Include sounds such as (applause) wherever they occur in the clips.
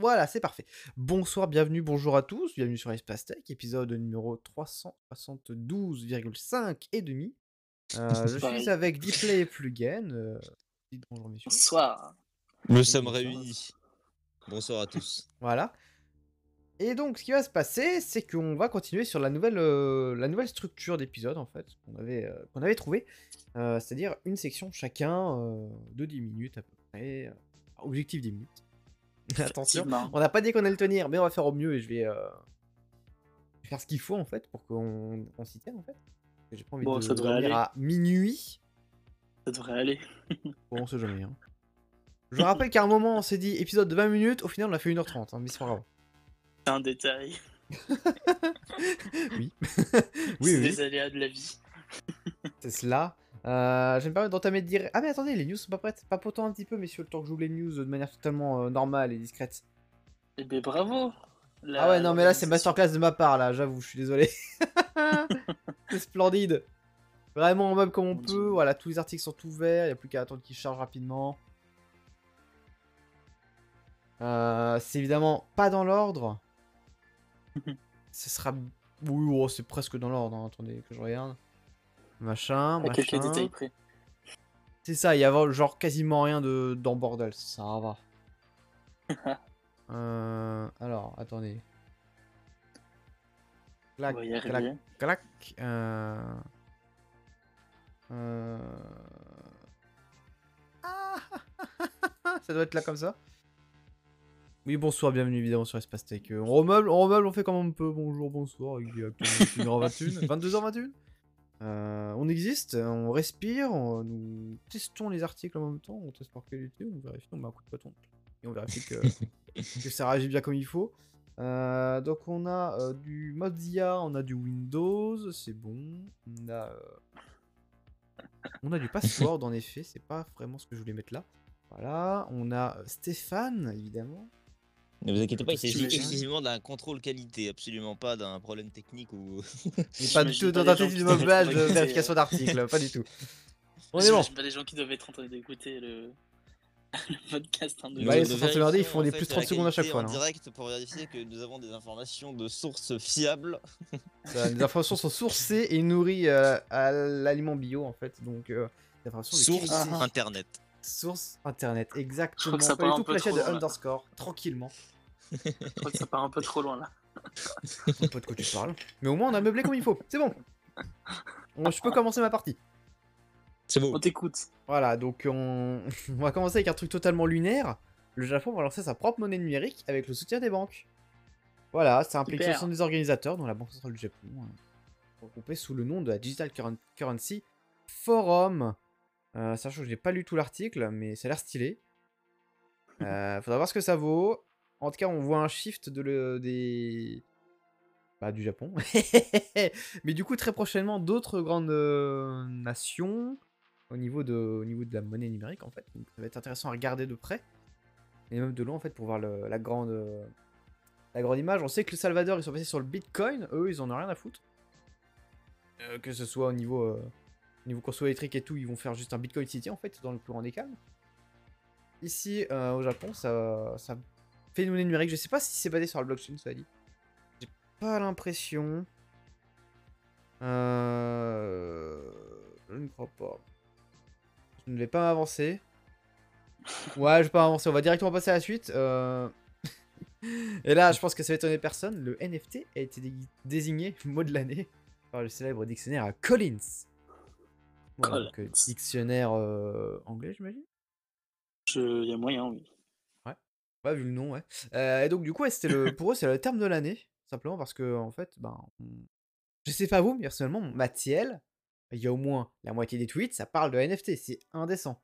Voilà, c'est parfait. Bonsoir, bienvenue, bonjour à tous, bienvenue sur Espace Tech, épisode numéro 372,5 et demi. Euh, je Pareil. suis avec Dplay et Plugen. euh, bonjour messieurs. Bonsoir. Nous sommes réunis. Bonsoir à tous. (laughs) Voilà. Et donc, ce qui va se passer, c'est qu'on va continuer sur la nouvelle, euh, la nouvelle structure d'épisode, en fait, qu'on avait, euh, qu'on avait trouvé. Euh, C'est-à-dire une section chacun euh, de 10 minutes à peu près. euh, objectif 10 minutes. (laughs) Attention. On n'a pas dit qu'on allait le tenir, mais on va faire au mieux et je vais, euh, faire ce qu'il faut en fait pour qu'on on s'y tienne en fait. J'ai pas envie Bon, de ça devrait aller. à minuit. Ça devrait aller. (laughs) Bon, on sait jamais. hein. Je rappelle qu'à un moment on s'est dit épisode de 20 minutes, au final on a fait 1h30, hein, mais c'est pas grave. C'est un détail. (laughs) Oui. C'est oui, oui, des aléas de la vie. c'est cela. Euh, je vais me permettre d'entamer de dire. Ah, mais attendez, les news sont pas prêtes. Pas pourtant un petit peu, messieurs, le temps que j'ouvre les news de manière totalement euh, normale et discrète. Eh ben bravo. La- ah ouais, non, mais là c'est masterclass de ma part, là, j'avoue, je suis désolé. (laughs) c'est splendide. Vraiment en meuble comme on peut. Dieu. Voilà, tous les articles sont ouverts, il n'y a plus qu'à attendre qu'ils chargent rapidement. Euh, c'est évidemment pas dans l'ordre. (laughs) Ce sera. Oui, oh, c'est presque dans l'ordre, hein, attendez que je regarde. Machin, À quelques machin. détails près. C'est ça, il y a genre quasiment rien de dans bordel, ça va. Euh, alors, attendez. Clac, y clac, clac. Euh... Euh... Ah ça doit être là comme ça. Oui, bonsoir, bienvenue évidemment sur Espace Tech. Euh, On remeuble, on remeuble, on fait comme on peut. Bonjour, bonsoir. Il est actuellement 1h21, 22h21. Euh, on existe, on respire, on- nous testons les articles en même temps, on teste par qualité, on vérifie, on met un coup de bâton et on vérifie que, (laughs) que ça réagit bien comme il faut. Euh, donc on a euh, du Mozilla, on a du Windows, c'est bon. On a, on a du password (laughs) en effet, c'est pas vraiment ce que je voulais mettre là. Voilà, on a Stéphane évidemment. Ne vous inquiétez pas, il s'agit exclusivement d'un contrôle qualité, absolument pas d'un problème technique ou. (laughs) Pas du tout tentative de être de vérification euh. d'articles, pas du tout. (laughs) On est bon. Pas des gens qui doivent être en train d'écouter le... (laughs) le podcast. hein, de- Bah, ils sont censés ils font des plus de fait, 30 la secondes à chaque fois, En direct pour vérifier que nous avons des informations de sources fiables. Ça, les informations sont sourcées et nourries euh, à l'aliment bio en fait, donc euh, des informations Source internet. Source internet, exactement. que ça Pas du part tout un peu de loin, là. underscore, tranquillement. (laughs) Je crois que ça part un peu trop loin là. Je sais pas de quoi tu parles. Mais au moins on a meublé comme il faut, c'est bon. Bon, je peux commencer ma partie. C'est beau. On t'écoute. Voilà, donc on... (laughs) on va commencer avec un truc totalement lunaire. Le Japon va lancer sa propre monnaie numérique avec le soutien des banques. Voilà, ça implique Super. 60 des organisateurs, dont la Banque Centrale du Japon, euh, regroupée sous le nom de la Digital Curren- Currency Forum. Euh, sachant que je n'ai pas lu tout l'article, mais ça a l'air stylé. (laughs) Euh, faudra voir ce que ça vaut. En tout cas, on voit un shift de le, des... Bah, du Japon. (laughs) mais du coup, très prochainement, d'autres grandes euh, nations au niveau, de, au niveau de la monnaie numérique, en fait. Donc, ça va être intéressant à regarder de près. Et même de loin, en fait, pour voir le- la, grande, euh, la grande image. On sait que le Salvador, ils sont passés sur le Bitcoin. Eux, ils en ont rien à foutre. Euh, que ce soit au niveau, au niveau conso électrique et tout, ils vont faire juste un Bitcoin City, en fait, dans le plus grand des calmes. Ici, euh, au Japon, ça, ça fait une monnaie numérique. Je sais pas si c'est basé sur la blockchain, ça dit. J'ai pas l'impression. Euh... Je ne crois pas. Je ne vais pas m'avancer. (laughs) Ouais, je vais pas m'avancer. On va directement passer à la suite. Euh, (laughs) Et là, je pense que ça va étonner personne. Le NFT a été dé- désigné mot de l'année par le célèbre dictionnaire à Collins. Voilà, donc, euh, dictionnaire anglais, j'imagine? Il y a moyen, oui. Ouais, vu le nom, ouais. Et donc, du coup, ouais, c'était le... pour eux, c'est le terme de l'année. Simplement parce que, en fait, ben. on- Je sais pas vous, mais personnellement, Mathiel, il y a au moins la moitié des tweets, ça parle de NFT. C'est indécent.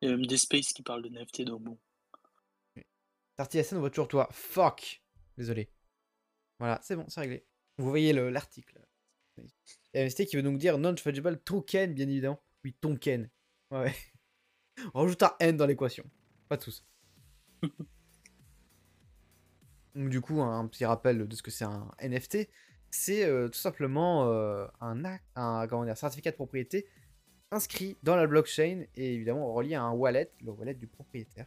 Il y a même des spaces qui parlent de NFT, donc bon. Tarty SN, on voit toujours toi. Fuck Désolé. Voilà, c'est bon, c'est réglé. Vous voyez le- l'article. NFT qui veut donc dire non-fungible token, bien évidemment. Oui, token. Ouais. (laughs) On rajoute un N dans l'équation. Pas de soucis. (laughs) Donc, du coup, un petit rappel de ce que c'est un NFT. C'est euh, tout simplement euh, un, comment dire, certificat de propriété inscrit dans la blockchain et évidemment relié à un wallet, le wallet du propriétaire.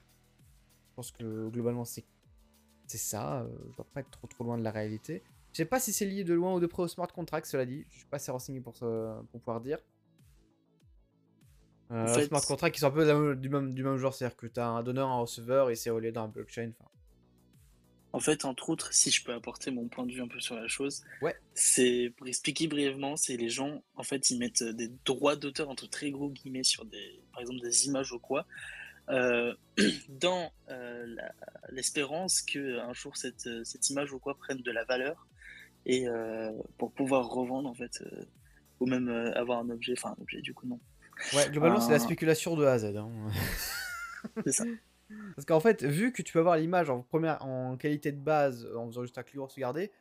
Je pense que globalement c'est C'est ça, euh, je dois pas être trop trop loin de la réalité. Je sais pas si c'est lié de loin ou de près au smart contract, cela dit. Je suis pas assez renseigné pour, ce- pour pouvoir dire. Euh, En fait- Smart contract qui sont un peu du même, du même genre, c'est-à-dire que tu as un donneur, un receveur et c'est relié dans un blockchain. En fait, entre autres, si je peux apporter mon point de vue un peu sur la chose, Ouais. c'est pour expliquer brièvement, c'est les gens, en fait, ils mettent des droits d'auteur entre très gros guillemets sur des, par exemple, des images ou quoi, euh, (clears throat) dans euh, l'espérance que un jour cette, euh, cette image ou quoi prenne de la valeur et euh, pour pouvoir revendre en fait, euh, ou même euh, avoir un objet, enfin un objet du coup non. Ouais, globalement, c'est la Ah. spéculation de A à Z. hein. (laughs) C'est ça. Parce qu'en fait, vu que tu peux avoir l'image en, première, en qualité de base en faisant juste un clic sauvegarder,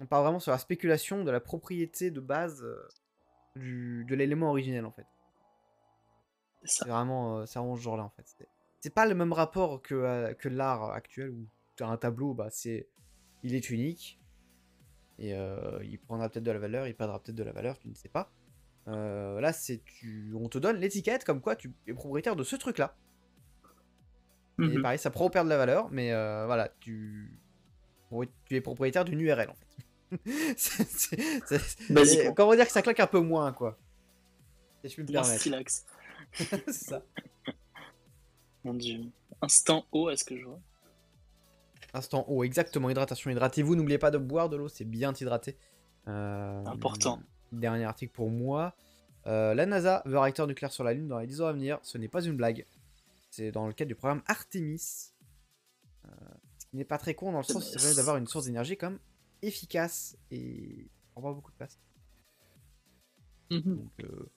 on parle vraiment sur la spéculation de la propriété de base euh, du, de l'élément originel en fait. C'est vraiment, euh, c'est vraiment ce genre-là en fait. C'est- pas le même rapport que, euh, que l'art actuel où as un tableau, bah, c'est, il est unique et euh, il prendra peut-être de la valeur, il perdra peut-être de la valeur, tu ne sais pas. Euh, là, c'est tu, on te donne l'étiquette comme quoi tu es propriétaire de ce truc-là. Et Mhm. pareil, ça prend perdre de la valeur, mais euh, voilà, tu... oui, tu es propriétaire d'une URL en fait. (laughs) C'est- c'est- Comment dire que ça claque un peu moins, quoi. Si je peux me permettre. (laughs) c'est ça. (laughs) Mon dieu. Instant haut, est-ce que je vois Instant eau, exactement, hydratation, hydratez-vous. N'oubliez pas de boire de l'eau, c'est bien t'hydrater. Euh, Important. Dernier article pour moi. Euh, la NASA veut un réacteur nucléaire sur la Lune dans les 10 ans à venir. Ce n'est pas une blague. C'est dans le cadre du programme Artemis. Euh, ce qui n'est pas très con dans le sens où ça permet d'avoir une source d'énergie comme efficace et on pas beaucoup de place. Mhm. Donc, euh,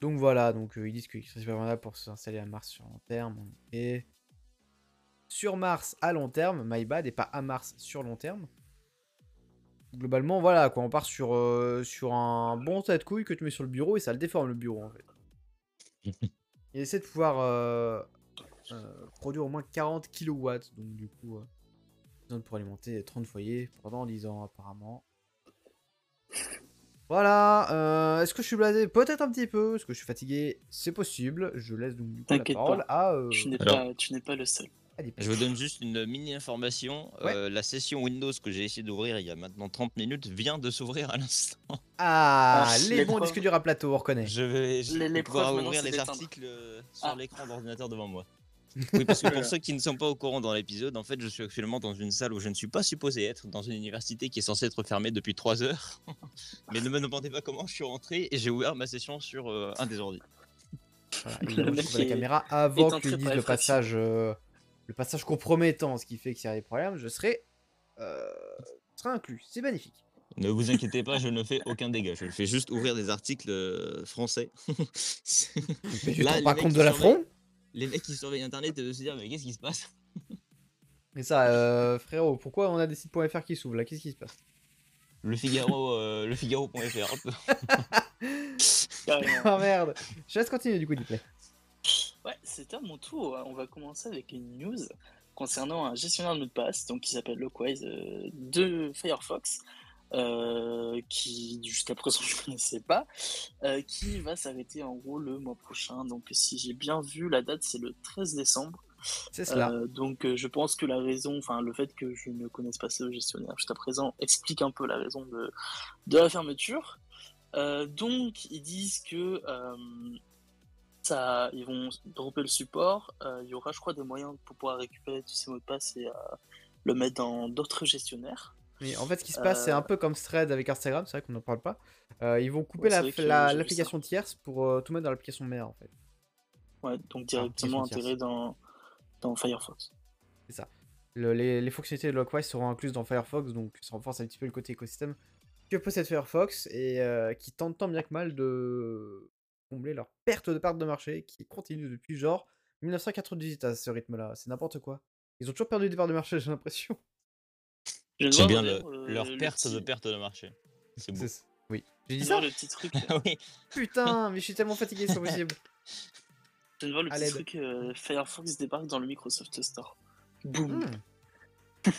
donc voilà, donc ils disent qu'ils sont super pour s'installer à Mars sur long terme. Et sur Mars à long terme, my bad, et pas à Mars sur long terme. Globalement, voilà quoi, on part sur, euh, sur un bon tas de couilles que tu mets sur le bureau et ça le déforme le bureau en fait. (laughs) Il essaie de pouvoir euh, euh, produire au moins 40 kW, donc du coup, euh, pour alimenter 30 foyers pendant 10 ans apparemment. Voilà, euh, est-ce que je suis blasé? Peut-être un petit peu, est-ce que je suis fatigué C'est possible, je laisse donc du coup la T'inquiète parole à, euh, Tu n'es Alors- pas, tu n'es pas le seul. Deep. Je vous donne juste une mini information. Ouais. Euh, la session Windows que j'ai essayé d'ouvrir il y a maintenant 30 minutes vient de s'ouvrir à l'instant. (laughs) Ah, Ah, les bons disques durs à plateau, on reconnaît. Je vais, je Les- vais les pouvoir ouvrir les articles euh, sur Ah. l'écran d'ordinateur devant moi. (laughs) Oui, parce que pour Voilà. ceux qui ne sont pas au courant dans l'épisode, en fait, je suis actuellement dans une salle où je ne suis pas supposé être, dans une université qui est censée être fermée depuis 3 heures. (laughs) Mais ne me demandez pas comment je suis rentré et j'ai ouvert ma session sur euh, un des ordi. Voilà, mec trouve la caméra avant disent par le passage, euh, le passage compromettant, ce qui fait qu'il y a des problèmes, je serai, euh, serai inclus. C'est magnifique. Ne vous inquiétez pas, je ne fais aucun dégât. Je fais juste ouvrir des articles euh, français. Mais tu te rends compte de l'affront Les mecs qui surveillent Internet doivent se dire mais qu'est-ce qui se passe? Mais ça, euh, frérot, pourquoi on a des sites.fr qui s'ouvrent là? Qu'est-ce qui se passe? Le Figaro, euh, le Figaro.fr. Carrément. (laughs) (laughs) Ah merde Je laisse continuer du coup, s'il te plaît. Ouais, c'est à mon tour. On va commencer avec une news concernant un gestionnaire de mot de passe donc, qui s'appelle Lockwise euh, de Firefox, euh, qui jusqu'à présent (laughs) je ne connaissais pas, euh, qui va s'arrêter en gros le mois prochain. Donc si j'ai bien vu, la date c'est le 13 décembre. C'est cela. Euh, donc je pense que la raison, enfin le fait que je ne connaisse pas ce gestionnaire jusqu'à présent explique un peu la raison de, de la fermeture. Donc ils disent que ça, ils vont dropper le support. Euh, il y aura, je crois, des moyens pour pouvoir récupérer tous ces mots de passe et euh, le mettre dans d'autres gestionnaires. Mais en fait, ce qui se passe, c'est un peu comme Thread avec Instagram, c'est vrai qu'on n'en parle pas. Euh, ils vont couper Ouais, c'est la- la- l'application tierce pour euh, tout mettre dans l'application mère en fait. Ouais, donc directement intégré dans, dans Firefox. Le- les, les fonctionnalités de Lockwise seront incluses dans Firefox, donc ça renforce un petit peu le côté écosystème que possède Firefox et euh, qui tente tant bien que mal de combler leur perte de part de marché qui continue depuis genre 1998 à ce rythme-là. C'est n'importe quoi. Ils ont toujours perdu des parts de marché, (laughs) j'ai l'impression. C'est bien le- euh, leur le perte de perte de marché. C'est beau. Oui. J'ai Je dit ça le petit truc. (laughs) Oui. Putain, (laughs) mais je suis tellement fatigué, c'est pas possible. Je viens de voir le À petit truc. euh, Firefox débarque dans le Microsoft Store. Boum. Hmm.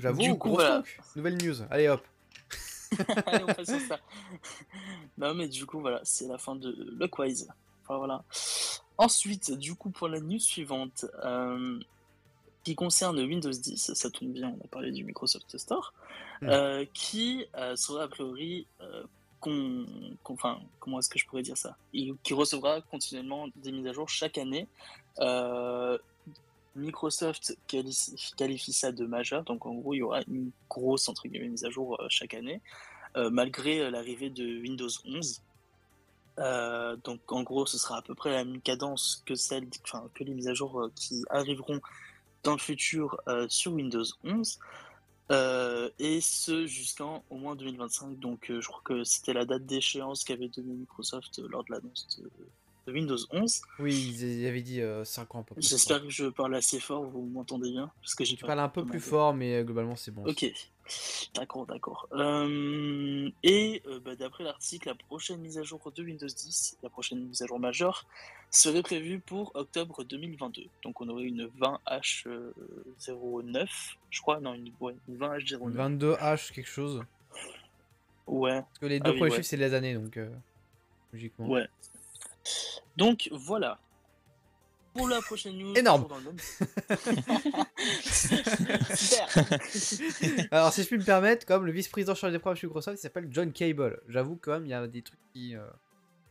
J'avoue, voilà. Nouvelle news. Allez hop. (laughs) Allez, on passe sur ça. non, mais du coup, voilà, c'est la fin de Lockwise. Enfin, voilà. Ensuite, du coup, pour la news suivante, euh, qui concerne Windows 10, ça tombe bien, on a parlé du Microsoft Store, Hmm. euh, qui euh, sera a priori, con- con- enfin, comment est-ce que je pourrais dire ça? Et Qui recevra continuellement des mises à jour chaque année. Microsoft qualifie, ça de majeur, donc en gros, il y aura une grosse entre guillemets mise à jour euh, chaque année, euh, malgré euh, l'arrivée de Windows 11. Euh, donc en gros, ce sera à peu près la même cadence que celle, que les mises à jour qui arriveront dans le futur sur Windows 11. Euh, et ce jusqu'en au moins 2025. Donc je crois que c'était la date d'échéance qu'avait donné Microsoft lors de l'annonce de, de Windows 11. Oui, ils avaient dit 5 ans à peu près. J'espère que je parle assez fort, vous m'entendez bien parce que j'ai Tu parles un peu plus fort, mais euh, globalement c'est bon. Ok, d'accord, d'accord. Euh, et euh, bah, d'après l'article, la prochaine mise à jour de Windows 10, la prochaine mise à jour majeure, serait prévue pour octobre 2022. Donc on aurait une 20H09, je crois, non, une, ouais, une 20H09. 22H quelque chose. Ouais, Parce que les Ah deux oui, premiers ouais. chiffres c'est les années, donc euh, logiquement. ouais. Donc voilà. Pour la prochaine news. Énorme. dans le même-. Alors si je puis me permettre, comme le vice-président chargé des programmes chez Microsoft, il s'appelle John Cable. J'avoue quand même, il y a des trucs qui, euh,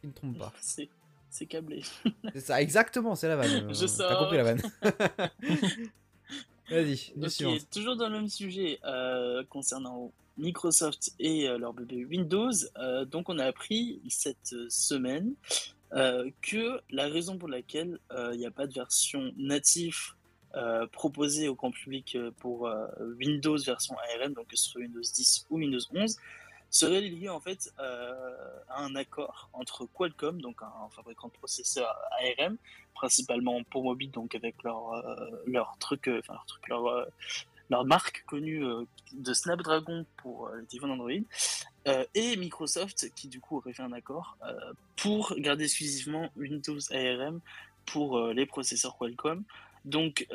qui ne trompent pas. (laughs) C'est c'est câblé. C'est ça, exactement, c'est la vanne. Je T'as compris la vanne. (laughs) Vas-y, news Ok, suivante. toujours dans le même sujet euh, concernant Microsoft et euh, leur bébé Windows. euh, donc, on a appris cette euh, semaine euh, que la raison pour laquelle euh, il n'y a pas de version native euh, proposée au grand public euh, pour euh, Windows version ARM, donc que ce soit Windows 10 ou Windows 11, serait liée en fait euh, à un accord entre Qualcomm, donc un fabricant de processeurs ARM, principalement pour mobile, donc avec leur, euh, leur truc, euh, enfin leur euh, marque connue euh, de Snapdragon pour euh, les téléphones Android, euh, et Microsoft qui du coup aurait fait un accord euh, pour garder exclusivement Windows ARM pour euh, les processeurs Qualcomm. Donc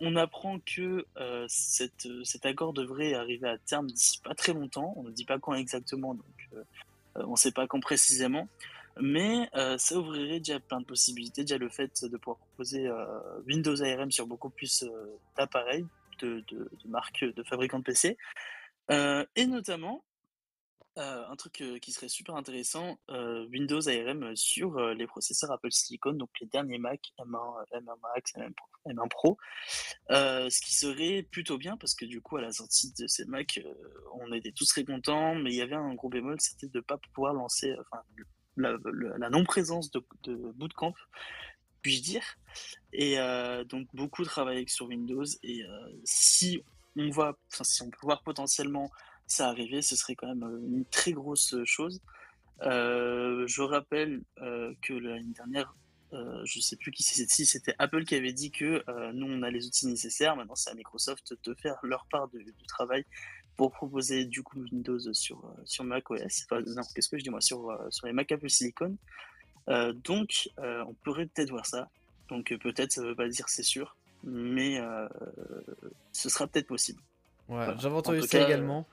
on apprend que cet accord devrait arriver à terme d'ici pas très longtemps. On ne dit pas quand exactement, donc on ne sait pas quand précisément. Mais ça ouvrirait déjà plein de possibilités. Déjà le fait de pouvoir proposer Windows ARM sur beaucoup plus d'appareils, de, marques, de fabricants de PC. Et notamment, euh, un truc qui serait super intéressant, Windows ARM sur les processeurs Apple Silicon, donc les derniers Mac M1, M1 Max, M1 Pro, M1 Pro. Ce qui serait plutôt bien parce que du coup à la sortie de ces Mac, on était tous très contents, mais il y avait un gros bémol, c'était de ne pas pouvoir lancer, enfin, la, non-présence de, de Bootcamp, puis-je dire. Et donc beaucoup travaillent sur Windows et si on va, enfin, si on peut voir potentiellement ça arriver, ce serait quand même euh, une très grosse chose. Euh, je rappelle euh, que l'année dernière, euh, je sais plus qui c'est, si c'était Apple qui avait dit que euh, nous on a les outils nécessaires. Maintenant, c'est à Microsoft de faire leur part de- du travail pour proposer du coup Windows sur, euh, sur Mac OS. Enfin, non, qu'est-ce que je dis moi sur, euh, sur les Mac Apple Silicon. Euh, donc, euh, on pourrait peut-être voir ça. Donc, euh, peut-être, ça veut pas dire c'est sûr, mais euh, ce sera peut-être possible. Ouais, Voilà. j'avais En entendu ça cas, également.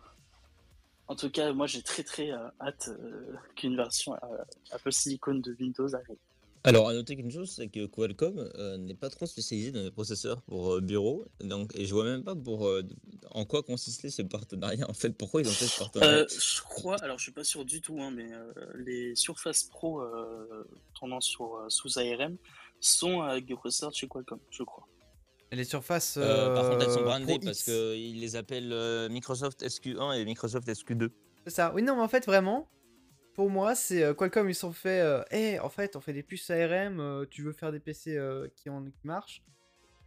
En tout cas, moi j'ai très très euh, hâte euh, qu'une version euh, Apple Silicon de Windows arrive. Alors, à noter qu'une chose, c'est que Qualcomm euh, n'est pas trop spécialisé dans les processeurs pour euh, bureau, donc, et je vois même pas pour euh, en quoi consistait ce partenariat. En fait, pourquoi ils ont fait ce partenariat? Euh, je crois, alors je suis pas sûr du tout, hein, mais euh, les Surface Pro euh, tournant sur, euh, sous ARM sont avec des processeurs de chez Qualcomm, je crois. Les surfaces. Euh, Par contre, elles sont euh, brandées parce qu'ils les appellent euh, Microsoft SQ1 et Microsoft SQ2. C'est ça. Oui, non, mais en fait, vraiment, pour moi, c'est Qualcomm, ils sont fait. Eh, en fait, on fait des puces ARM, tu veux faire des PC qui, en, qui marchent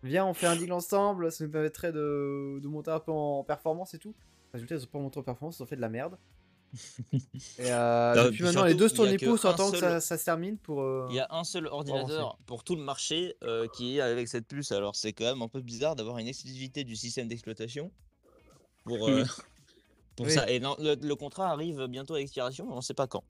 Viens, on fait un deal (laughs) ensemble, ça nous permettrait de, de monter un peu en performance et tout. Résultat, ils ont pas monté en performance, ils ont fait de la merde. (laughs) et euh, Non, depuis puis maintenant, les deux se tournent les pouces en attendant que ça, ça se termine pour. euh, Il y a un seul ordinateur pour tout le marché euh, qui est avec cette puce. Alors, c'est quand même un peu bizarre d'avoir une exclusivité du système d'exploitation pour, euh, (laughs) pour Oui. ça. Et non, le, le contrat arrive bientôt à expiration, mais on ne sait pas quand.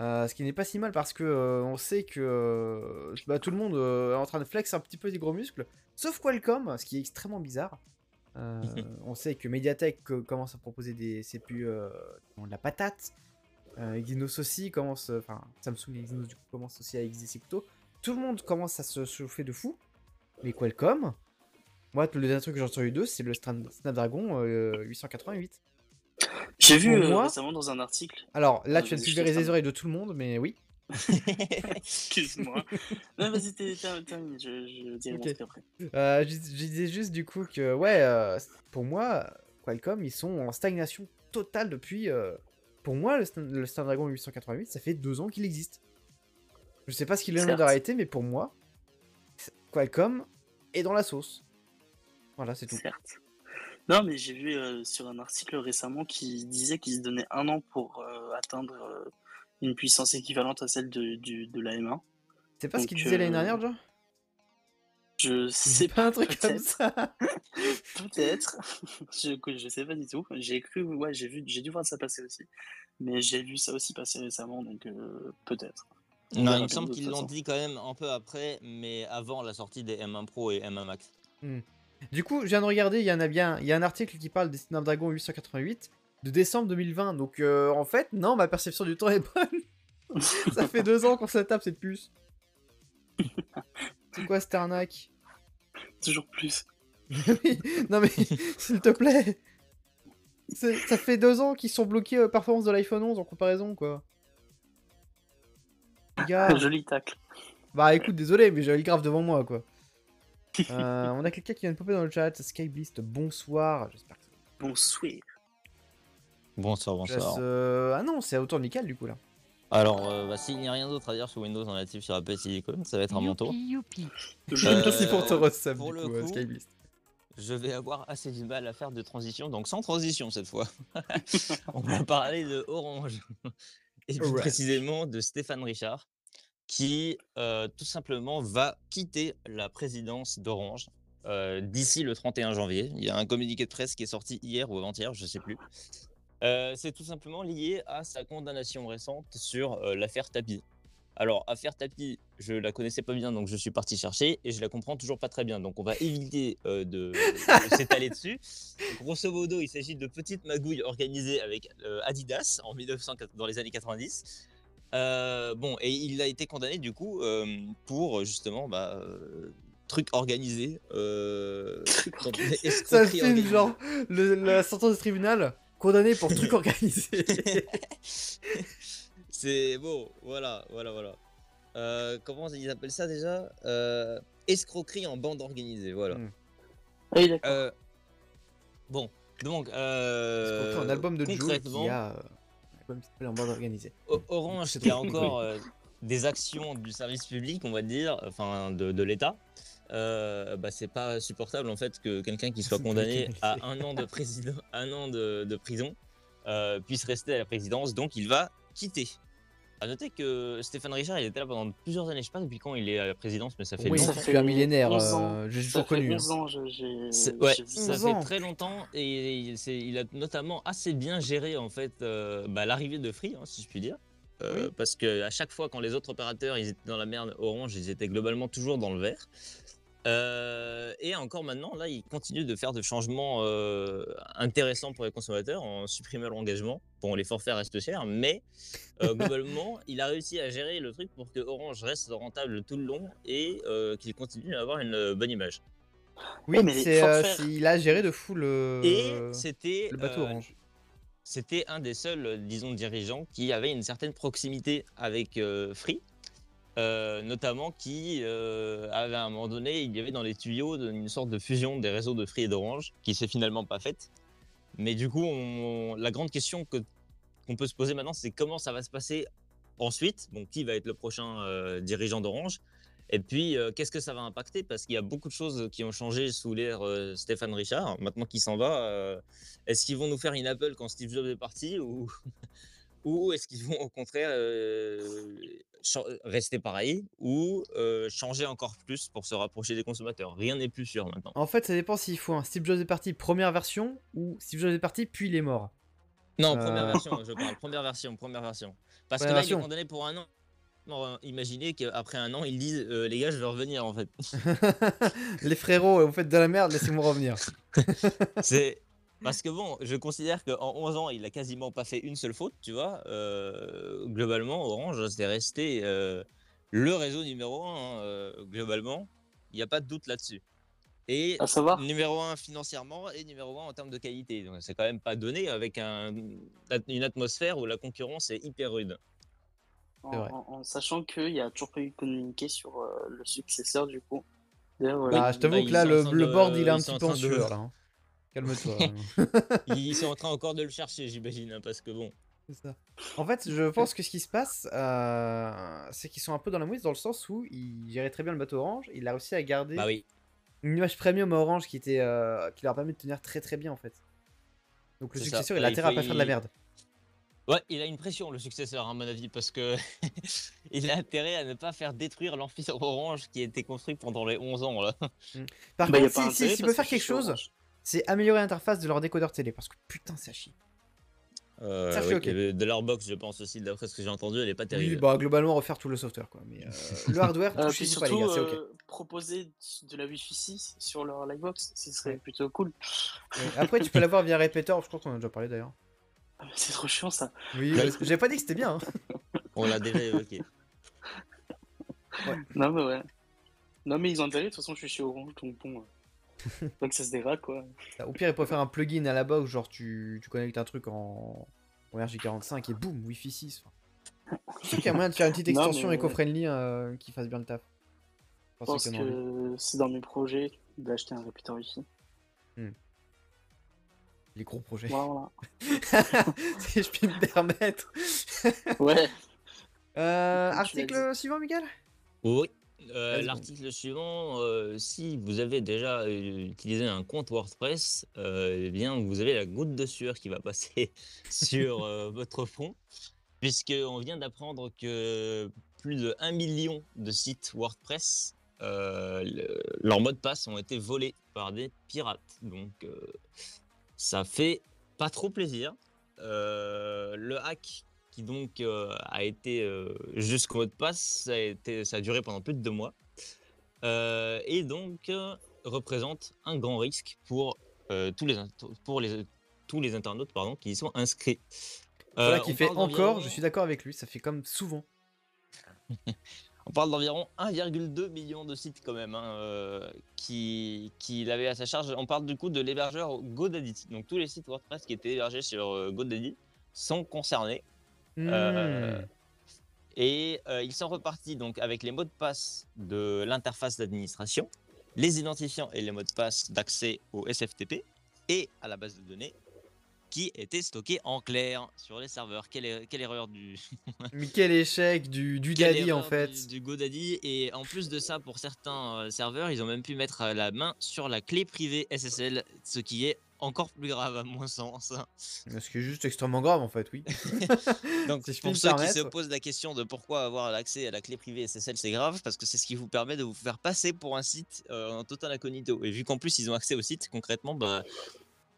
Euh, ce qui n'est pas si mal parce que euh, on sait que euh, bah, tout le monde euh, est en train de flex un petit peu des gros muscles, sauf Qualcomm, ce qui est extrêmement bizarre. Euh, (laughs) on sait que Mediatek euh, commence à proposer des CPU euh, qui ont de la patate. Euh, Exynos aussi commence, enfin Samsung et Exynos du coup commencent aussi à exister plutôt. Tout le monde commence à se chauffer de fou, mais Qualcomm, Moi, le dernier truc que j'ai entendu d'eux, c'est le Snapdragon euh, 888. J'ai vu euh, moi- récemment dans un article. Alors là, tu je pulvériser les oreilles de tout le monde, mais oui. (laughs) Excuse-moi. non, vas-y, termine. Je, je dirai Ok. mon truc après. Euh, je, je disais juste du coup que, ouais, euh, pour moi, Qualcomm, ils sont en stagnation totale depuis. euh, pour moi, le, le Snapdragon 888, ça fait deux ans qu'il existe. Je sais pas ce qu'il vient Certes. d'arrêter, mais pour moi, Qualcomm est dans la sauce. Voilà, c'est tout. Certes. Non, mais j'ai vu euh, sur un article récemment qui disait qu'il se donnait un an pour atteindre une puissance équivalente à celle de, du, de la M1. C'est pas ce qu'il disait l'année euh, dernière, déjà Je C'est sais pas un truc comme ça. (laughs) Peut-être. (laughs) je, je sais pas du tout. J'ai cru, ouais, j'ai vu, j'ai dû voir ça passer aussi. Mais j'ai vu ça aussi passer récemment, donc euh, peut-être. On Non, il me semble qu'ils l'ont dit quand même un peu après, mais avant la sortie des M1 Pro et M1 Max. Du coup, je viens de regarder, il y en a bien. Il y a un article qui parle des Snapdragon 888 de décembre 2020. Donc, euh, en fait, non, ma perception du temps est bonne. (laughs) ça fait deux ans qu'on se tape cette puce. C'est quoi cette arnaque? Toujours plus. (laughs) Non, mais (laughs) s'il te plaît. Ça fait deux ans qu'ils sont bloqués aux performances de l'iPhone 11 en comparaison, quoi. Gars. Joli tacle. Bah écoute, désolé, mais j'avais le graphe devant moi, quoi. Euh, on a quelqu'un qui vient de popper dans le chat. Skyblist, bonsoir. J'espère que Bonsoir. Bonsoir, bonsoir. euh, Ah non, c'est à hauteur de nickel du coup là. Alors, euh, bah, s'il n'y a rien d'autre à dire sur Windows en natif sur Apple Silicon, ça va être à mon tour. Youpi, youpi. Euh, Merci pour ton resub pour du le coup, coup, Skyblist. Je vais avoir assez du mal à faire de transition, donc sans transition cette fois. (laughs) On va parler de Orange. Et plus précisément de Stéphane Richard, qui euh, tout simplement va quitter la présidence d'Orange euh, d'ici le 31 janvier. Il y a un communiqué de presse qui est sorti hier ou avant-hier, je ne sais plus. Euh, c'est tout simplement lié à sa condamnation récente sur euh, l'affaire Tapi. Alors, affaire Tapi, je la connaissais pas bien, donc je suis parti chercher et je la comprends toujours pas très bien. Donc, on va éviter euh, de, de s'étaler dessus. Grosso modo, il s'agit de petites magouilles organisées avec Adidas en 1900, dans les années 90. Euh, bon, et il a été condamné du coup pour justement bah, truc organisé. Euh, Ça filme organisée. genre le- la sentence du tribunal? Condamné pour (laughs) truc organisé. (laughs) C'est bon, voilà, voilà, voilà. Euh, comment ils appellent ça déjà? Euh, Escroquerie en bande organisée, voilà. Mm. Ah oui, d'accord. Euh, bon, donc, euh, un album de Joe concrètement, qui a euh, album qui s'appelle en bande organisée. Orange qui a encore euh, des actions du service public, on va dire, enfin de, de l'État. Euh, bah, c'est pas supportable en fait que quelqu'un qui soit condamné à un an de, président, un an de, de prison euh, puisse rester à la présidence, donc il va quitter. À noter que Stéphane Richard, il était là pendant plusieurs années, je sais pas depuis quand il est à la présidence, mais ça fait Oui, Ça c'est un millénaire. 11 ans. euh, J'ai Ça toujours fait connu. hein. 11 ans, je- j'ai C'est- ouais, j'ai vu ça 11 fait ans. très longtemps et il, a notamment assez bien géré en fait euh, bah, l'arrivée de Free, hein, si je puis dire. Euh, Oui. Parce que à chaque fois quand les autres opérateurs ils étaient dans la merde, Orange ils étaient globalement toujours dans le vert. Euh, et encore maintenant, là, il continue de faire des changements euh, intéressants pour les consommateurs en supprimant l'engagement. Bon, les forfaits restent chers, mais euh, (laughs) globalement, il a réussi à gérer le truc pour que Orange reste rentable tout le long et euh, qu'il continue à avoir une bonne image. Oui, mais euh, forfaits- il a géré de fou le, Et c'était le bateau euh, orange. c'était un des seuls, disons, dirigeants qui avait une certaine proximité avec euh, Free, euh, notamment qui euh, avait à un moment donné, il y avait dans les tuyaux une sorte de fusion des réseaux de Free et d'Orange, qui s'est finalement pas faite. Mais du coup, la grande question que- qu'on peut se poser maintenant, c'est comment ça va se passer ensuite. Bon, qui va être le prochain euh, dirigeant d'Orange? Et puis, qu'est-ce que ça va impacter? Parce qu'il y a beaucoup de choses qui ont changé sous l'ère Stéphane Richard. Maintenant qu'il s'en va, est-ce qu'ils vont nous faire une Apple quand Steve Jobs est parti ou, ou est-ce qu'ils vont au contraire euh, cha- rester pareil ou euh, changer encore plus pour se rapprocher des consommateurs? Rien n'est plus sûr maintenant. En fait, ça dépend s'il faut un Steve Jobs est parti première version ou Steve Jobs est parti puis il est mort. Non, Euh. première version, je parle. (laughs) Première version, première version. Parce que Première là, il est version. condamné pour un an. Non, euh, imaginez qu'après un an, ils disent euh, les gars, je vais revenir en fait. (laughs) Les frérots, vous faites de la merde, laissez-moi revenir. (laughs) C'est parce que bon, je considère qu'en 11 ans, il a quasiment pas fait une seule faute, tu vois. Euh, globalement, Orange, c'est resté euh, le réseau numéro un, hein, euh, globalement. Il n'y a pas de doute là-dessus. Et numéro 1 financièrement et numéro 1 en termes de qualité. Donc c'est quand même pas donné avec un, une atmosphère où la concurrence est hyper rude. en, sachant qu'il n'y a toujours pas eu communiqué sur euh, le successeur du coup. D'ailleurs, voilà. Bah, je t'avoue bah, que là, le, board, il est un petit peu en sueur, là. hein. Calme-toi. (laughs) Ils sont en train encore de le chercher, j'imagine, hein, parce que bon. C'est ça. En fait, je pense que ce qui se passe, euh, c'est qu'ils sont un peu dans la mouise dans le sens où il gérait très bien le bateau orange. Il a réussi à garder Bah oui. une image premium à orange qui, était, euh, qui leur a permis de tenir très très bien en fait. Donc le ça. successeur, il a il intérêt à pas faire de la merde. Ouais, il a une pression, le successeur, à mon avis, parce que (laughs) il a intérêt à ne pas faire détruire l'amphi orange qui a été construit pendant les 11 ans. Là. Par Bah, contre, si- si- s'il peut faire que quelque chose, Orange. C'est améliorer l'interface de leur décodeur télé parce que putain, c'est à chier. Euh, Ça, oui, et De leur box, je pense aussi, d'après ce que j'ai entendu, elle est pas Oui, terrible. bah globalement, refaire tout le software quoi. Mais euh, (laughs) le hardware, Euh, touchez y pas les surtout, gars, c'est ok. proposer de la Wi-Fi 6 sur leur Livebox, ce serait plutôt cool. Ouais. Après, tu peux (laughs) l'avoir via répéteur, je crois qu'on en a déjà parlé d'ailleurs. Ah, mais C'est trop chiant ça. Oui, Ouais. parce que j'avais pas dit que c'était bien. hein. (laughs) On l'a déjà évoqué. Non mais ouais. Non mais ils ont intérêt, de toute façon je suis chez Orange, donc bon. (laughs) euh, que ça se dégrade quoi. Au pire, ils peuvent faire un plugin à la box, genre tu, tu connectes un truc en, en RJ45 et boum, Wi-Fi 6. Enfin, Je sûr qu'il y a moyen de faire une petite extension mais- éco-friendly euh, qui fasse bien le taf. Je pense que c'est dans mes projets d'acheter un répéteur Wi-Fi. Les gros projets. Voilà. (laughs) si je puis me permettre. Ouais. Euh, article suivant, Miguel? Oui. Euh. L'article suivant, euh, si vous avez déjà euh, utilisé un compte WordPress, euh, eh bien vous avez la goutte de sueur qui va passer (laughs) sur votre fond, puisqu'on vient d'apprendre que plus de 1 million de sites WordPress, le- leurs mots de passe ont été volés par des pirates. Donc ça fait pas trop plaisir. Le hack qui donc euh, a été euh, jusqu'au mot de passe, ça a, été, ça a duré pendant plus de deux mois, Euh, et donc euh, représente un grand risque pour, tous, les, pour les, tous les internautes pardon, qui y sont inscrits. Voilà qui fait encore, je suis d'accord avec lui, ça fait comme souvent. (laughs) On parle d'environ 1,2 million de sites quand même hein, qui, qui l'avaient à sa charge. On parle du coup de l'hébergeur GoDaddy. Donc tous les sites WordPress qui étaient hébergés sur GoDaddy sont concernés. Euh, Hmm. Et euh, ils sont repartis donc avec les mots de passe de l'interface d'administration, les identifiants et les mots de passe d'accès au SFTP et à la base de données qui étaient stockés en clair sur les serveurs. Quelle, er- quelle erreur du, (laughs) Mais quel échec du, du daddy en fait. du, du GoDaddy. Et en plus de ça, pour certains euh, serveurs, ils ont même pu mettre la main sur la clé privée SSL, ce qui est encore plus grave à mon sens. Ce qui est juste extrêmement grave en fait, oui. (laughs) Donc, (laughs) Si pour ceux qui se posent la question de pourquoi avoir l'accès à la clé privée SSL, c'est grave, parce que c'est ce qui vous permet de vous faire passer pour un site euh, en total incognito. Et vu qu'en plus, ils ont accès au site, concrètement, bah,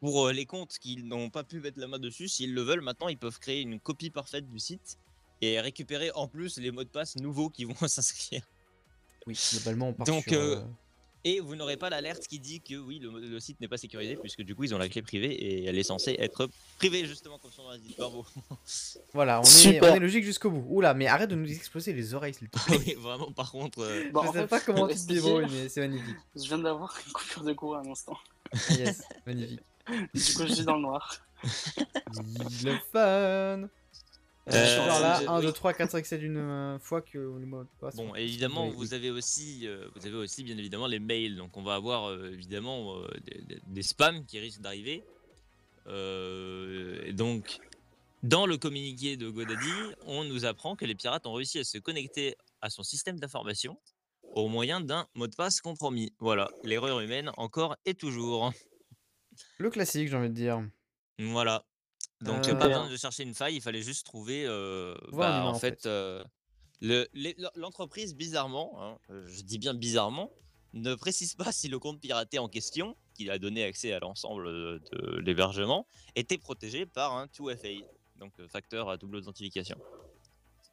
pour euh, les comptes qui n'ont pas pu mettre la main dessus, s'ils le veulent, maintenant, ils peuvent créer une copie parfaite du site et récupérer en plus les mots de passe nouveaux qui vont (laughs) s'inscrire. Oui, globalement on part Donc, sur, euh, Et vous n'aurez pas l'alerte qui dit que oui, le, le site n'est pas sécurisé, puisque du coup, ils ont la clé privée et elle est censée être privée, justement, comme son nom l'indique. Bravo. (laughs) Voilà, on est, on est logique jusqu'au bout. Oula, mais arrête de nous exploser les oreilles s'il te plaît. (laughs) oui, vraiment, par contre. euh, Bon, je en sais fait, pas comment tu te débrouilles, (laughs) mais c'est magnifique. Je viens d'avoir une coupure de courant à l'instant. Yes, magnifique. Du coup, je suis dans le noir. Le fun euh, genre là, je- 1, oui. 2, 3, 4, 5, 7 une fois que le mot de passe. Bon, évidemment, vous avez aussi, euh, vous avez aussi bien évidemment les mails. Donc, on va avoir euh, évidemment euh, des, des- des spams qui risquent d'arriver. Euh, et donc, dans le communiqué de GoDaddy, on nous apprend que les pirates ont réussi à se connecter à son système d'information au moyen d'un mot de passe compromis. Voilà, l'erreur humaine encore et toujours. Le classique, j'ai envie de dire. Voilà. Donc, Euh, pas besoin de chercher une faille, il fallait juste trouver. euh, un bah, en en fait, fait. euh, le- les- l'entreprise, bizarrement, hein, je dis bien bizarrement, ne précise pas si le compte piraté en question, qui a donné accès à l'ensemble de, de l'hébergement, était protégé par un 2FA, donc facteur à double authentification.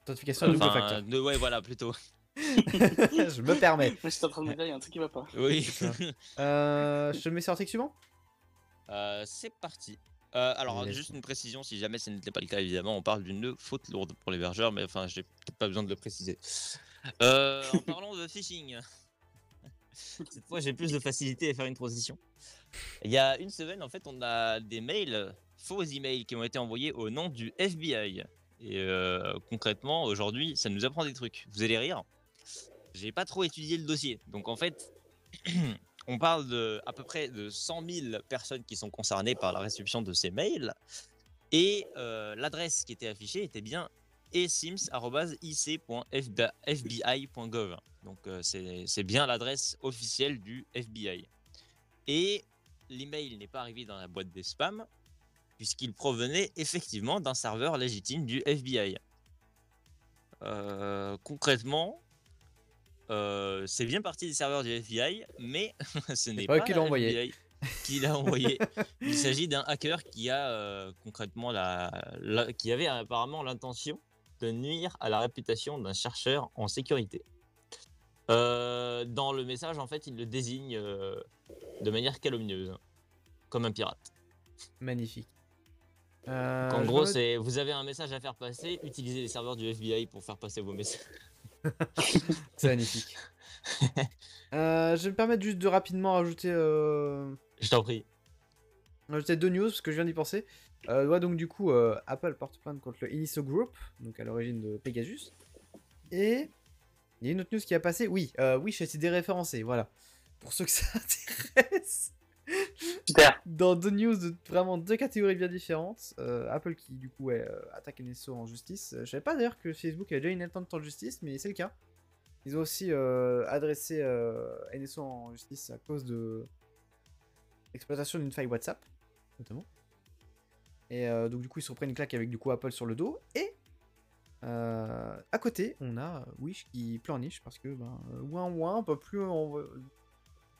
Authentification double Enfin, facteur. de- ouais, voilà, plutôt. (laughs) je me permets. Moi, j'étais en train de me dire, il y a un truc qui va pas. Oui. Euh, je te mets sur l'article suivant? Euh, C'est parti. Euh, alors, juste une précision, si jamais ce n'était pas le cas, évidemment, on parle d'une faute lourde pour l'hébergeur, mais enfin, j'ai peut-être pas besoin de le préciser. Euh, en (laughs) parlant de phishing, (laughs) Cette fois, j'ai plus de facilité à faire une transition. Il y a une semaine, en fait, on a des mails, faux emails, qui ont été envoyés au nom du FBI. Et euh, concrètement, aujourd'hui, ça nous apprend des trucs. Vous allez rire. J'ai pas trop étudié le dossier. Donc, en fait, (clears throat) on parle de à peu près de 100 000 personnes qui sont concernées par la réception de ces mails. Et euh, l'adresse qui était affichée était bien esims.ic.fbi.gov. Donc euh, c'est bien l'adresse officielle du FBI. Et l'email n'est pas arrivé dans la boîte des spams, puisqu'il provenait effectivement d'un serveur légitime du FBI. Euh, concrètement, euh, c'est bien parti des serveurs du FBI, mais (laughs) ce n'est pas, pas qui la envoyé. FBI qui l'a envoyé. Il s'agit d'un hacker qui a euh, concrètement la, la- qui avait apparemment l'intention de nuire à la réputation d'un chercheur en sécurité. Euh, dans le message, en fait, il le désigne de manière calomnieuse, comme un pirate. Magnifique. En gros, c'est vous avez un message à faire passer, utilisez les serveurs du FBI pour faire passer vos messages. (laughs) C'est magnifique. Euh, je vais me permettre juste de rapidement rajouter, euh, Je t'en prie. rajouter deux news parce que je viens d'y penser. Euh, ouais, donc du coup, Apple porte plainte contre le Iniso Group, donc à l'origine de Pegasus. Et il y a une autre news qui a passé. Oui, euh, Wish a été déréférencé, voilà. Pour ceux que ça (laughs) intéresse. Dans deux news de vraiment deux catégories bien différentes. Euh, Apple qui du coup ouais, euh, attaque NSO en justice. Euh, Je savais pas d'ailleurs que Facebook avait déjà une attente en justice, mais c'est le cas. Ils ont aussi adressé euh, NSO en justice à cause de l'exploitation d'une faille WhatsApp, notamment. Et donc du coup ils se reprennent une claque avec du coup Apple sur le dos. Et à côté on a Wish qui pleurniche parce que ben ouin ouin on peut plus envo-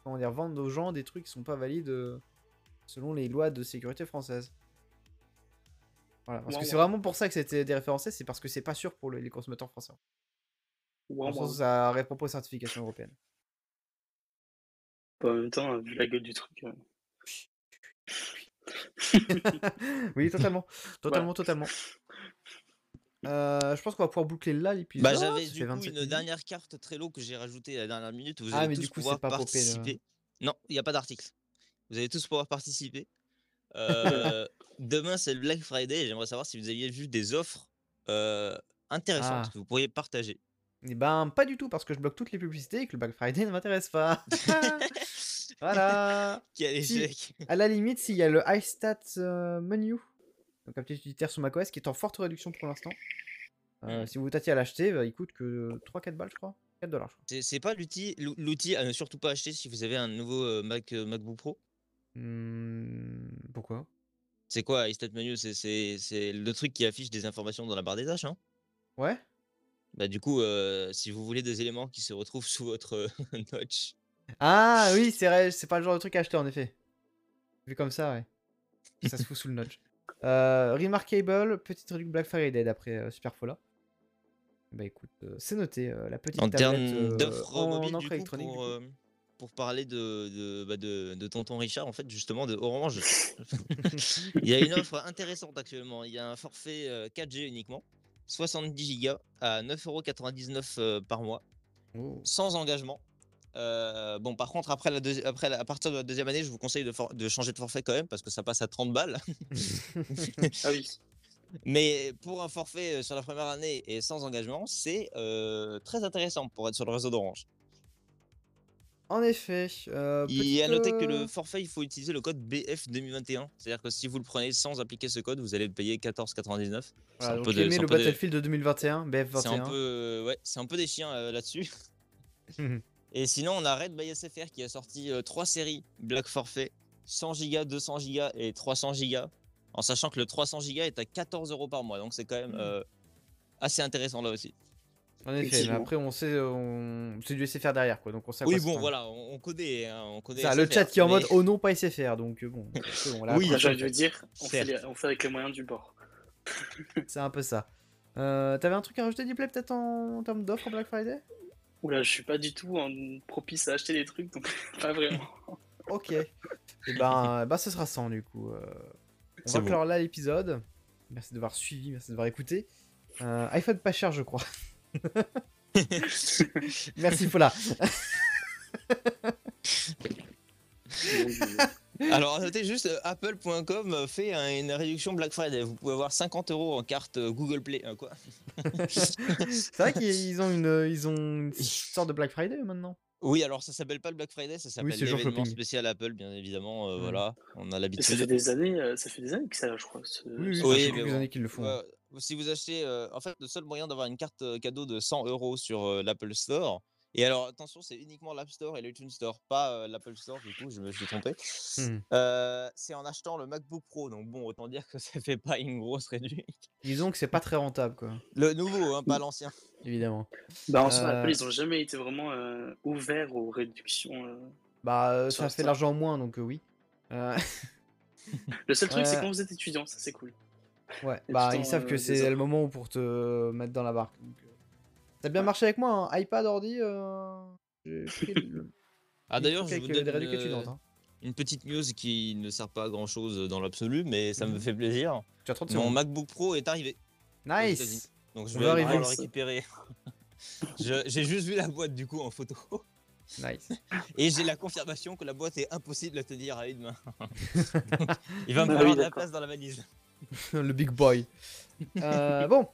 comment dire, vendre aux gens des trucs qui sont pas valides euh, selon les lois de sécurité françaises. Voilà, parce que c'est vraiment pour ça que c'était déréférencé, c'est parce que c'est pas sûr pour le- les consommateurs français. Ouin. sens ça répond pas aux certifications européennes. En même temps, vu la gueule du truc. euh, (laughs) oui, totalement. (laughs) Totalement, totalement. Euh, je pense qu'on va pouvoir boucler là l'épisode. Bah, j'avais du fait coup 27 une minutes. dernière carte Trello que j'ai rajoutée à la dernière minute. Vous Ah, allez mais tous du coup, pouvoir pas popé, le- participer. Non, il n'y a pas d'article. Vous allez tous pouvoir participer. Euh, (laughs) demain, c'est le Black Friday. J'aimerais savoir si vous aviez vu des offres euh, intéressantes Ah. que vous pourriez partager. Eh ben, pas du tout, parce que je bloque toutes les publicités et que le Black Friday (laughs) ne m'intéresse pas. (laughs) voilà. Quel Si. échec À la limite, s'il y a le iStat euh, menu, donc un petit utilitaire sur macOS qui est en forte réduction pour l'instant. Euh, Mm. Si vous tâtiez à l'acheter, bah, il coûte que 3-4 balles, je crois. 4 dollars, je crois. C'est c'est pas l'outil l'ou- l'outil à ne surtout pas acheter si vous avez un nouveau euh, Mac, euh, MacBook Pro? Hmm, pourquoi? C'est quoi iStat Menu? C'est- C'est c'est le truc qui affiche des informations dans la barre des tâches. Hein? Ouais bah, du coup, euh, si vous voulez des éléments qui se retrouvent (laughs) sous votre notch, Ah oui, c'est c'est pas le genre de truc à acheter en effet. Vu comme ça, ouais. Ça se fout sous le notch. Euh, Remarkable, petite réduction Black Friday d'après euh, Superfola. Bah écoute, euh, c'est noté, la petite En tablette termes euh, d'offres en du coup, pour, du pour parler de, de, bah, de, de tonton Richard, en fait, justement, de Orange, (laughs) il y a une offre intéressante actuellement. Il y a un forfait euh, 4G uniquement, 70 Go à 9,99€ euh, par mois, Oh. sans engagement. Euh, bon, par contre, après, la deuxi- après la- à partir de la deuxième année, je vous conseille de, changer de forfait quand même, parce que ça passe à 30 balles. (laughs) Ah oui. Mais pour un forfait euh, sur la première année et sans engagement, c'est euh, très intéressant pour être sur le réseau d'Orange. En effet. euh, Il est à noter que le forfait, il faut utiliser le code BF 2021. C'est-à-dire que si vous le prenez sans appliquer ce code, vous allez le payer 14,99. C'est Voilà, un donc de- aimez le peu des- Battlefield de 2021, BF21. C'est un peu, ouais, c'est un peu des chiens euh, là-dessus. (laughs) Et sinon, on a Red by SFR qui a sorti euh, trois séries Black Forfait, 100 Go, 200 Go et 300 Go. En sachant que le 300 Go est à 14 euros par mois, donc c'est quand même Mhm. euh, assez intéressant là aussi. En effet, mais après on sait, on... c'est du SFR derrière quoi, donc on sait à Oui, quoi bon, voilà, on, on connaît, hein, on connaît. Ça, le chat qui est en mais- mode oh non pas SFR, donc euh, bon, (laughs) bon, là, Oui, envie de dire, on fait, Certes. les- on fait avec les moyens du bord. c'est un peu ça. Euh, T'avais un truc à rajouter, Diplay, peut-être en... en termes d'offres Black Friday? Oula, je suis pas du tout en propice à acheter des trucs, donc (laughs) pas vraiment. Ok. Et ben, bah, ce sera 100 du coup. euh, On va bon. clore là l'épisode. Merci d'avoir suivi, merci d'avoir écouté. Euh, iPhone pas cher, je crois. (laughs) Merci, Fola. (laughs) Alors, à noter juste, euh, apple.com fait un- une réduction Black Friday. Vous pouvez avoir 50 euros en carte euh, Google Play. euh, quoi (laughs) C'est vrai qu'ils ont une, ils ont une sorte de Black Friday maintenant? Oui, alors ça s'appelle pas le Black Friday, ça s'appelle jour l'événement spécial Apple, bien évidemment. euh, Mm. Voilà, on a Et ça fait l'habitude. des années, euh, ça fait des années que ça, je crois. ce- Oui, oui, Oui, fait mais bon. années qu'ils le font. Si vous achetez, euh, en fait, le seul moyen d'avoir une carte euh, cadeau de 100 euros sur euh, l'Apple Store. Et alors, attention, c'est uniquement l'App Store et l'iTunes Store, pas euh, l'Apple Store, du coup, je me suis trompé. Hmm. Euh, c'est en achetant le MacBook Pro, donc bon, autant dire que (laughs) ça fait pas une grosse réduction. Disons que c'est pas très rentable, quoi. Le nouveau, hein, pas l'ancien. Évidemment. Bah, en soi, Apple, ils ont jamais été vraiment euh, ouverts aux réductions. euh. Bah, euh, ça fait l'argent en moins, donc euh, oui. Euh, (laughs) Le seul truc, c'est quand vous êtes étudiant, ça c'est cool. ouais, Et bah, ils savent euh, que c'est le moment pour te mettre dans la barque. donc, euh. Ça a bien marché avec moi, hein. iPad, ordi. euh, J'ai (laughs) pris le- Ah d'ailleurs, je vous euh, donne des réductions une, hein. une petite news qui ne sert pas à grand chose dans l'absolu, mais ça me Mhm. fait plaisir. Tu as 30 Mon. MacBook Pro est arrivé. Nice Donc je vais arriver. pouvoir le Nice. récupérer. (laughs) J'ai juste vu la boîte du coup en photo. Nice. (laughs) Et j'ai la confirmation que la boîte est impossible à tenir à une main. Il va me Ah falloir de la place dans la valise. le big boy. Euh, bon,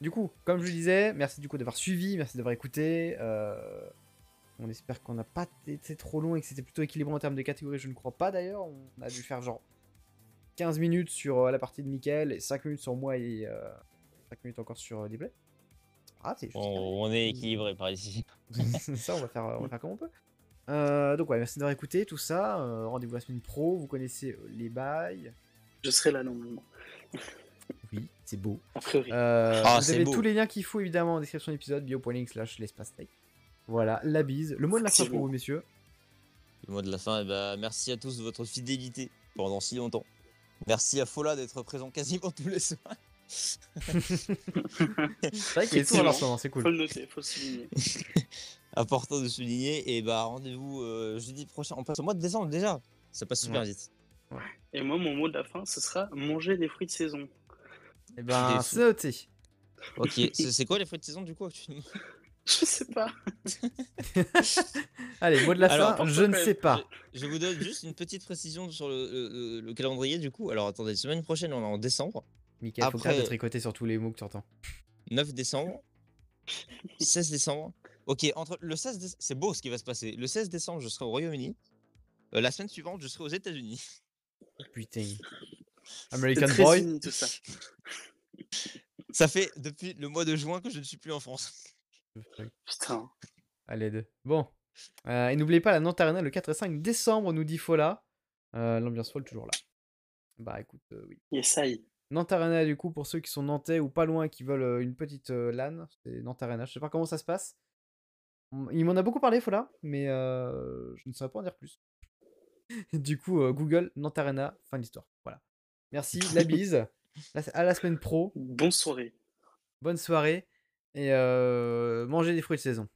du coup, comme je le disais, merci du coup d'avoir suivi, merci d'avoir écouté. euh, on espère qu'on n'a pas été trop long et que c'était plutôt équilibré en termes de catégories. Je ne crois pas d'ailleurs. On a dû faire genre 15 minutes sur euh, la partie de Mickaël et 5 minutes sur moi et euh, 5 minutes encore sur euh, Diplay. Ah, c'est juste. On, on est équilibré par ici. (laughs) ça, on va, faire, on va faire comme on peut. Euh, donc, ouais, merci d'avoir écouté tout ça. euh, Rendez-vous la semaine pro. Vous connaissez les bails. Je serai là normalement, Oui, c'est beau. a priori. Euh, Ah, vous avez beau. tous les liens qu'il faut évidemment en description de l'épisode, bio.link slash l'espace tech. Voilà, la bise. Le mot de la fin pour vous, messieurs. Le mot de la fin, eh ben, merci à tous de votre fidélité pendant si longtemps. Merci à Fola d'être présent quasiment tous les soirs. (laughs) C'est vrai qu'il est là en ce moment, c'est Faut cool. le noter, faut le souligner. (laughs) Important de souligner. Et bah rendez-vous euh, jeudi prochain. On passe au mois de décembre déjà. Ça passe super Ouais. vite. Et moi, mon mot de la fin, ce sera manger des fruits de saison. Et ben, c'est noté. Ok, (laughs) c'est quoi les fruits de saison du coup Je sais pas. (laughs) Allez, mot de la Alors, fin, je ne sais pas. Je, je vous donne juste une petite précision sur le, le- le calendrier du coup. Alors attendez, semaine prochaine on est en décembre. Mickaël, faut Après- grave de tricoter sur tous les mots que tu entends. 9 décembre, 16 décembre. Ok, entre le 16 décembre, c'est beau ce qui va se passer. Le 16 décembre, je serai au Royaume-Uni. Euh, la semaine suivante, je serai aux États-Unis. Putain. American très Boy. tout ça. Ça fait depuis le mois de juin que je ne suis plus en France. Putain. À l'aide. Bon. Euh, et n'oubliez pas la Nantes Arena le 4 et 5 décembre, nous dit Fola. Euh, L'ambiance folle toujours là. Bah écoute, euh, oui. Yes, I. Nantes Arena, du coup, pour ceux qui sont nantais ou pas loin et qui veulent euh, une petite euh, LAN, c'est Nantes Arena. Je sais pas comment ça se passe. Il m'en a beaucoup parlé, Fola, mais euh, je ne saurais pas en dire plus. (laughs) du coup, euh, Google, Nantes Arena, fin de l'histoire. Voilà. Merci, (laughs) la bise. À la semaine pro. Bonne soirée. Bonne soirée. Et euh, mangez des fruits de saison.